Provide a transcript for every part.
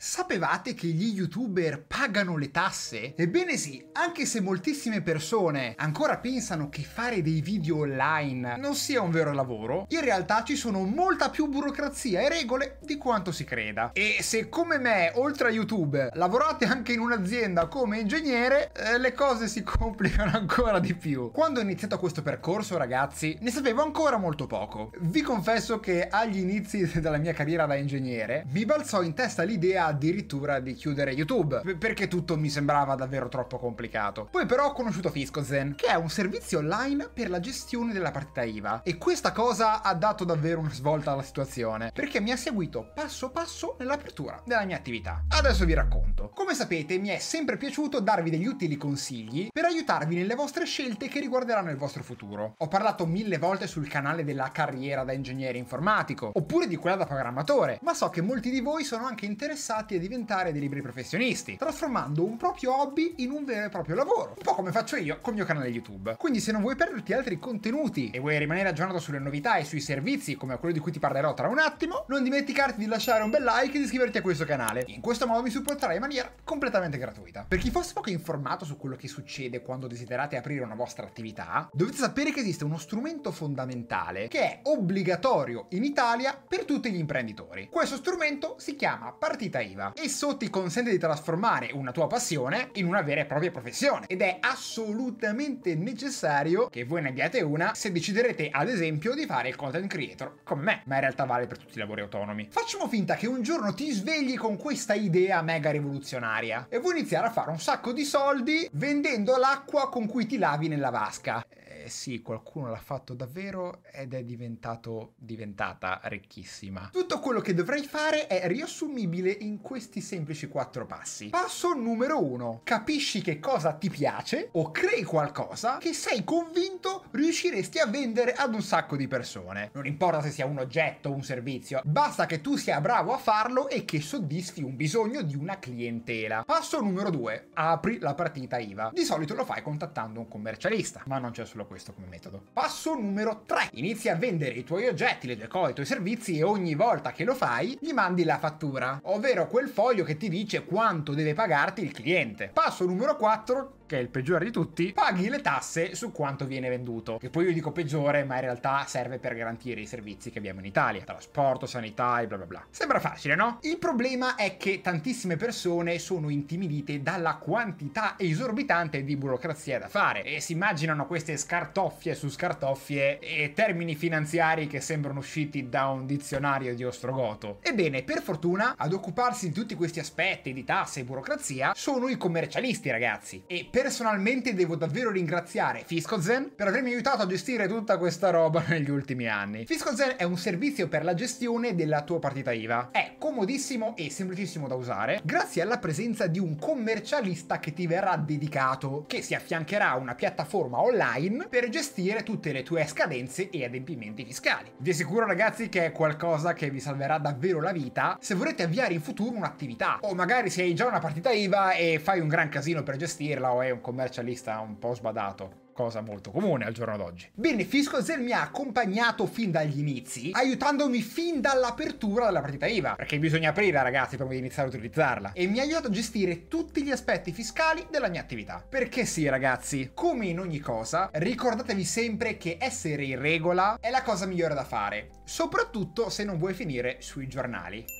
Sapevate che gli youtuber pagano le tasse? Ebbene sì, anche se moltissime persone ancora pensano che fare dei video online non sia un vero lavoro, in realtà ci sono molta più burocrazia e regole di quanto si creda. E se come me, oltre a YouTube, lavorate anche in un'azienda come ingegnere, eh, le cose si complicano ancora di più. Quando ho iniziato questo percorso, ragazzi, ne sapevo ancora molto poco. Vi confesso che agli inizi della mia carriera da ingegnere mi balzò in testa l'idea addirittura di chiudere YouTube, perché tutto mi sembrava davvero troppo complicato. Poi però ho conosciuto Fiscozen, che è un servizio online per la gestione della partita IVA, e questa cosa ha dato davvero una svolta alla situazione, perché mi ha seguito passo passo nell'apertura della mia attività. Adesso vi racconto. Come sapete, mi è sempre piaciuto darvi degli utili consigli per aiutarvi nelle vostre scelte che riguarderanno il vostro futuro. Ho parlato mille volte sul canale della carriera da ingegnere informatico, oppure di quella da programmatore, ma so che molti di voi sono anche interessati interessati a diventare dei libri professionisti, trasformando un proprio hobby in un vero e proprio lavoro, un po' come faccio io col mio canale YouTube. Quindi se non vuoi perderti altri contenuti e vuoi rimanere aggiornato sulle novità e sui servizi come quello di cui ti parlerò tra un attimo, non dimenticarti di lasciare un bel like e di iscriverti a questo canale. In questo modo mi supporterai in maniera completamente gratuita. Per chi fosse poco informato su quello che succede quando desiderate aprire una vostra attività, dovete sapere che esiste uno strumento fondamentale che è obbligatorio in Italia per tutti gli imprenditori. Questo strumento si chiama partita IVA IVA. Esso ti consente di trasformare una tua passione in una vera e propria professione ed è assolutamente necessario che voi ne abbiate una se deciderete ad esempio di fare il content creator come me, ma in realtà vale per tutti i lavori autonomi. Facciamo finta che un giorno ti svegli con questa idea mega rivoluzionaria e vuoi iniziare a fare un sacco di soldi vendendo l'acqua con cui ti lavi nella vasca sì, qualcuno l'ha fatto davvero ed è diventato diventata ricchissima. Tutto quello che dovrai fare è riassumibile in questi semplici quattro passi. Passo numero uno: capisci che cosa ti piace o crei qualcosa che sei convinto riusciresti a vendere ad un sacco di persone. Non importa se sia un oggetto o un servizio, basta che tu sia bravo a farlo e che soddisfi un bisogno di una clientela. Passo numero due: apri la partita IVA. Di solito lo fai contattando un commercialista, ma non c'è solo questo questo come metodo. Passo numero 3. Inizi a vendere i tuoi oggetti, le tue cose, i tuoi servizi e ogni volta che lo fai gli mandi la fattura, ovvero quel foglio che ti dice quanto deve pagarti il cliente. Passo numero 4 che è il peggiore di tutti, paghi le tasse su quanto viene venduto. Che poi io dico peggiore, ma in realtà serve per garantire i servizi che abbiamo in Italia. Trasporto, sanità e bla bla bla. Sembra facile, no? Il problema è che tantissime persone sono intimidite dalla quantità esorbitante di burocrazia da fare e si immaginano queste scartoffie su scartoffie e termini finanziari che sembrano usciti da un dizionario di Ostrogoto. Ebbene, per fortuna, ad occuparsi di tutti questi aspetti di tasse e burocrazia sono i commercialisti, ragazzi. E per Personalmente devo davvero ringraziare FiscoZen per avermi aiutato a gestire tutta questa roba negli ultimi anni. FiscoZen è un servizio per la gestione della tua partita IVA. È comodissimo e semplicissimo da usare grazie alla presenza di un commercialista che ti verrà dedicato, che si affiancherà a una piattaforma online per gestire tutte le tue scadenze e adempimenti fiscali. Vi assicuro ragazzi che è qualcosa che vi salverà davvero la vita se volete avviare in futuro un'attività o magari se hai già una partita IVA e fai un gran casino per gestirla o è un commercialista un po' sbadato cosa molto comune al giorno d'oggi. Bene, Fiscozel mi ha accompagnato fin dagli inizi, aiutandomi fin dall'apertura della partita IVA, perché bisogna aprire ragazzi prima di iniziare a utilizzarla, e mi ha aiutato a gestire tutti gli aspetti fiscali della mia attività. Perché sì ragazzi, come in ogni cosa, ricordatevi sempre che essere in regola è la cosa migliore da fare, soprattutto se non vuoi finire sui giornali.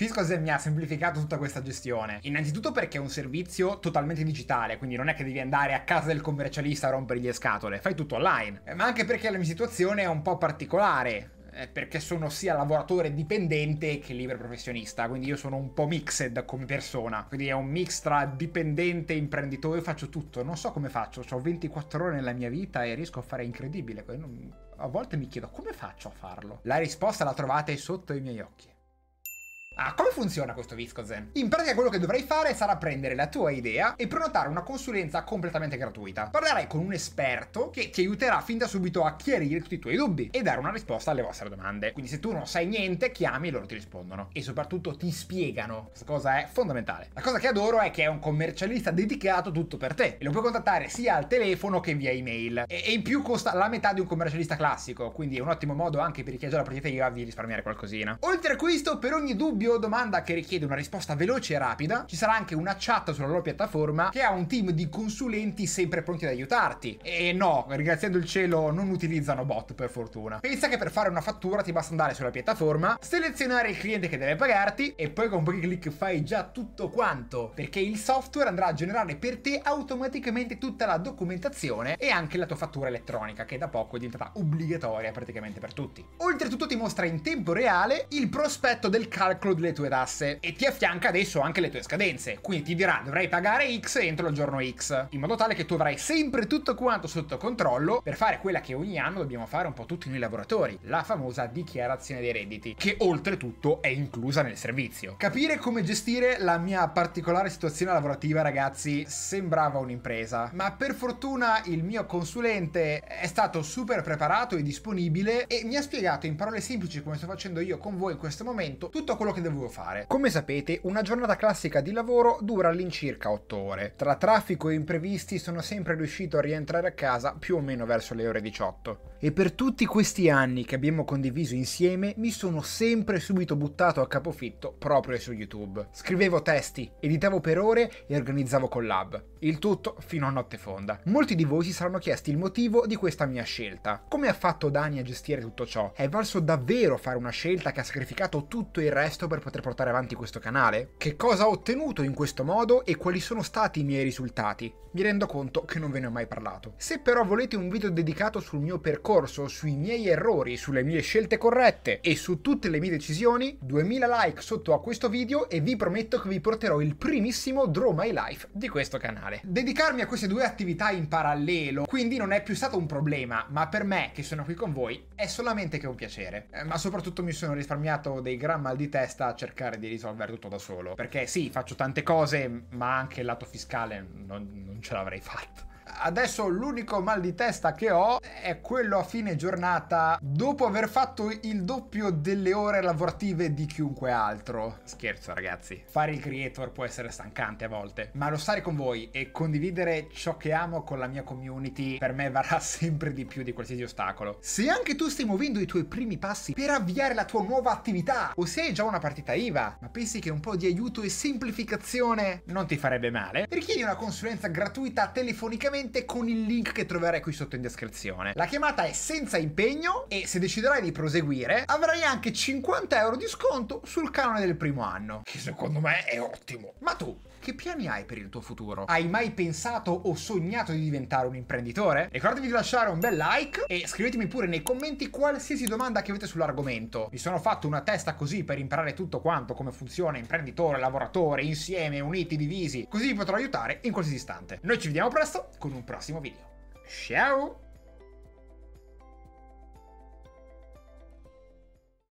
Fiscozen mi ha semplificato tutta questa gestione. Innanzitutto perché è un servizio totalmente digitale, quindi non è che devi andare a casa del commercialista a rompergli le scatole, fai tutto online. Ma anche perché la mia situazione è un po' particolare perché sono sia lavoratore dipendente che libero professionista, quindi io sono un po' mixed come persona, quindi è un mix tra dipendente e imprenditore, io faccio tutto, non so come faccio, ho 24 ore nella mia vita e riesco a fare incredibile, a volte mi chiedo come faccio a farlo. La risposta la trovate sotto i miei occhi. Ah, come funziona questo Viscozen? In pratica quello che dovrai fare sarà prendere la tua idea e prenotare una consulenza completamente gratuita. Parlerai con un esperto che ti aiuterà fin da subito a chiarire tutti i tuoi dubbi e dare una risposta alle vostre domande. Quindi se tu non sai niente, chiami e loro ti rispondono. E soprattutto ti spiegano. Questa cosa è fondamentale. La cosa che adoro è che è un commercialista dedicato tutto per te. E lo puoi contattare sia al telefono che via email. E, e in più costa la metà di un commercialista classico. Quindi è un ottimo modo anche per chi ha già la IVA di risparmiare qualcosina. Oltre a questo, per ogni dubbio video, domanda che richiede una risposta veloce e rapida. Ci sarà anche una chat sulla loro piattaforma che ha un team di consulenti sempre pronti ad aiutarti. E no, ringraziando il cielo, non utilizzano bot per fortuna. Pensa che per fare una fattura ti basta andare sulla piattaforma, selezionare il cliente che deve pagarti e poi con pochi clic fai già tutto quanto. Perché il software andrà a generare per te automaticamente tutta la documentazione e anche la tua fattura elettronica, che da poco è diventata obbligatoria praticamente per tutti. Oltretutto ti mostra in tempo reale il prospetto del calcolo delle tue tasse e ti affianca adesso anche le tue scadenze. Quindi ti dirà dovrai pagare X entro il giorno X, in modo tale che tu avrai sempre tutto quanto sotto controllo per fare quella che ogni anno dobbiamo fare un po' tutti noi lavoratori, la famosa dichiarazione dei redditi, che oltretutto è inclusa nel servizio. Capire come gestire la mia particolare situazione lavorativa, ragazzi, sembrava un'impresa, ma per fortuna il mio consulente è stato super preparato e disponibile e mi ha spiegato in parole semplici come sto facendo io con voi in questo momento tutto quello che dovevo fare. Come sapete, una giornata classica di lavoro dura all'incirca 8 ore. Tra traffico e imprevisti sono sempre riuscito a rientrare a casa più o meno verso le ore 18. E per tutti questi anni che abbiamo condiviso insieme mi sono sempre subito buttato a capofitto proprio su YouTube. Scrivevo testi, editavo per ore e organizzavo collab. Il tutto fino a notte fonda. Molti di voi si saranno chiesti il motivo di questa mia scelta. Come ha fatto Dani a gestire tutto ciò? È valso davvero fare una scelta che ha sacrificato tutto il resto per poter portare avanti questo canale? Che cosa ho ottenuto in questo modo e quali sono stati i miei risultati? Mi rendo conto che non ve ne ho mai parlato. Se però volete un video dedicato sul mio percorso, sui miei errori, sulle mie scelte corrette e su tutte le mie decisioni, 2000 like sotto a questo video e vi prometto che vi porterò il primissimo Draw My Life di questo canale. Dedicarmi a queste due attività in parallelo quindi non è più stato un problema, ma per me che sono qui con voi è solamente che un piacere. Eh, ma soprattutto mi sono risparmiato dei gran mal di testa a cercare di risolvere tutto da solo. Perché sì, faccio tante cose, ma anche il lato fiscale non, non ce l'avrei fatto. Adesso l'unico mal di testa che ho è quello a fine giornata dopo aver fatto il doppio delle ore lavorative di chiunque altro. Scherzo ragazzi, fare il creator può essere stancante a volte, ma lo stare con voi e condividere ciò che amo con la mia community per me varrà sempre di più di qualsiasi ostacolo. Se anche tu stai muovendo i tuoi primi passi per avviare la tua nuova attività o se hai già una partita IVA, ma pensi che un po' di aiuto e semplificazione non ti farebbe male, richiedi una consulenza gratuita telefonicamente con il link che troverai qui sotto in descrizione. La chiamata è senza impegno e se deciderai di proseguire avrai anche 50 euro di sconto sul canone del primo anno, che secondo me è ottimo. Ma tu, che piani hai per il tuo futuro? Hai mai pensato o sognato di diventare un imprenditore? Ricordatevi di lasciare un bel like e scrivetemi pure nei commenti qualsiasi domanda che avete sull'argomento. Mi sono fatto una testa così per imparare tutto quanto, come funziona imprenditore, lavoratore, insieme, uniti, divisi, così vi potrò aiutare in qualsiasi istante. Noi ci vediamo presto con un prossimo video. Ciao!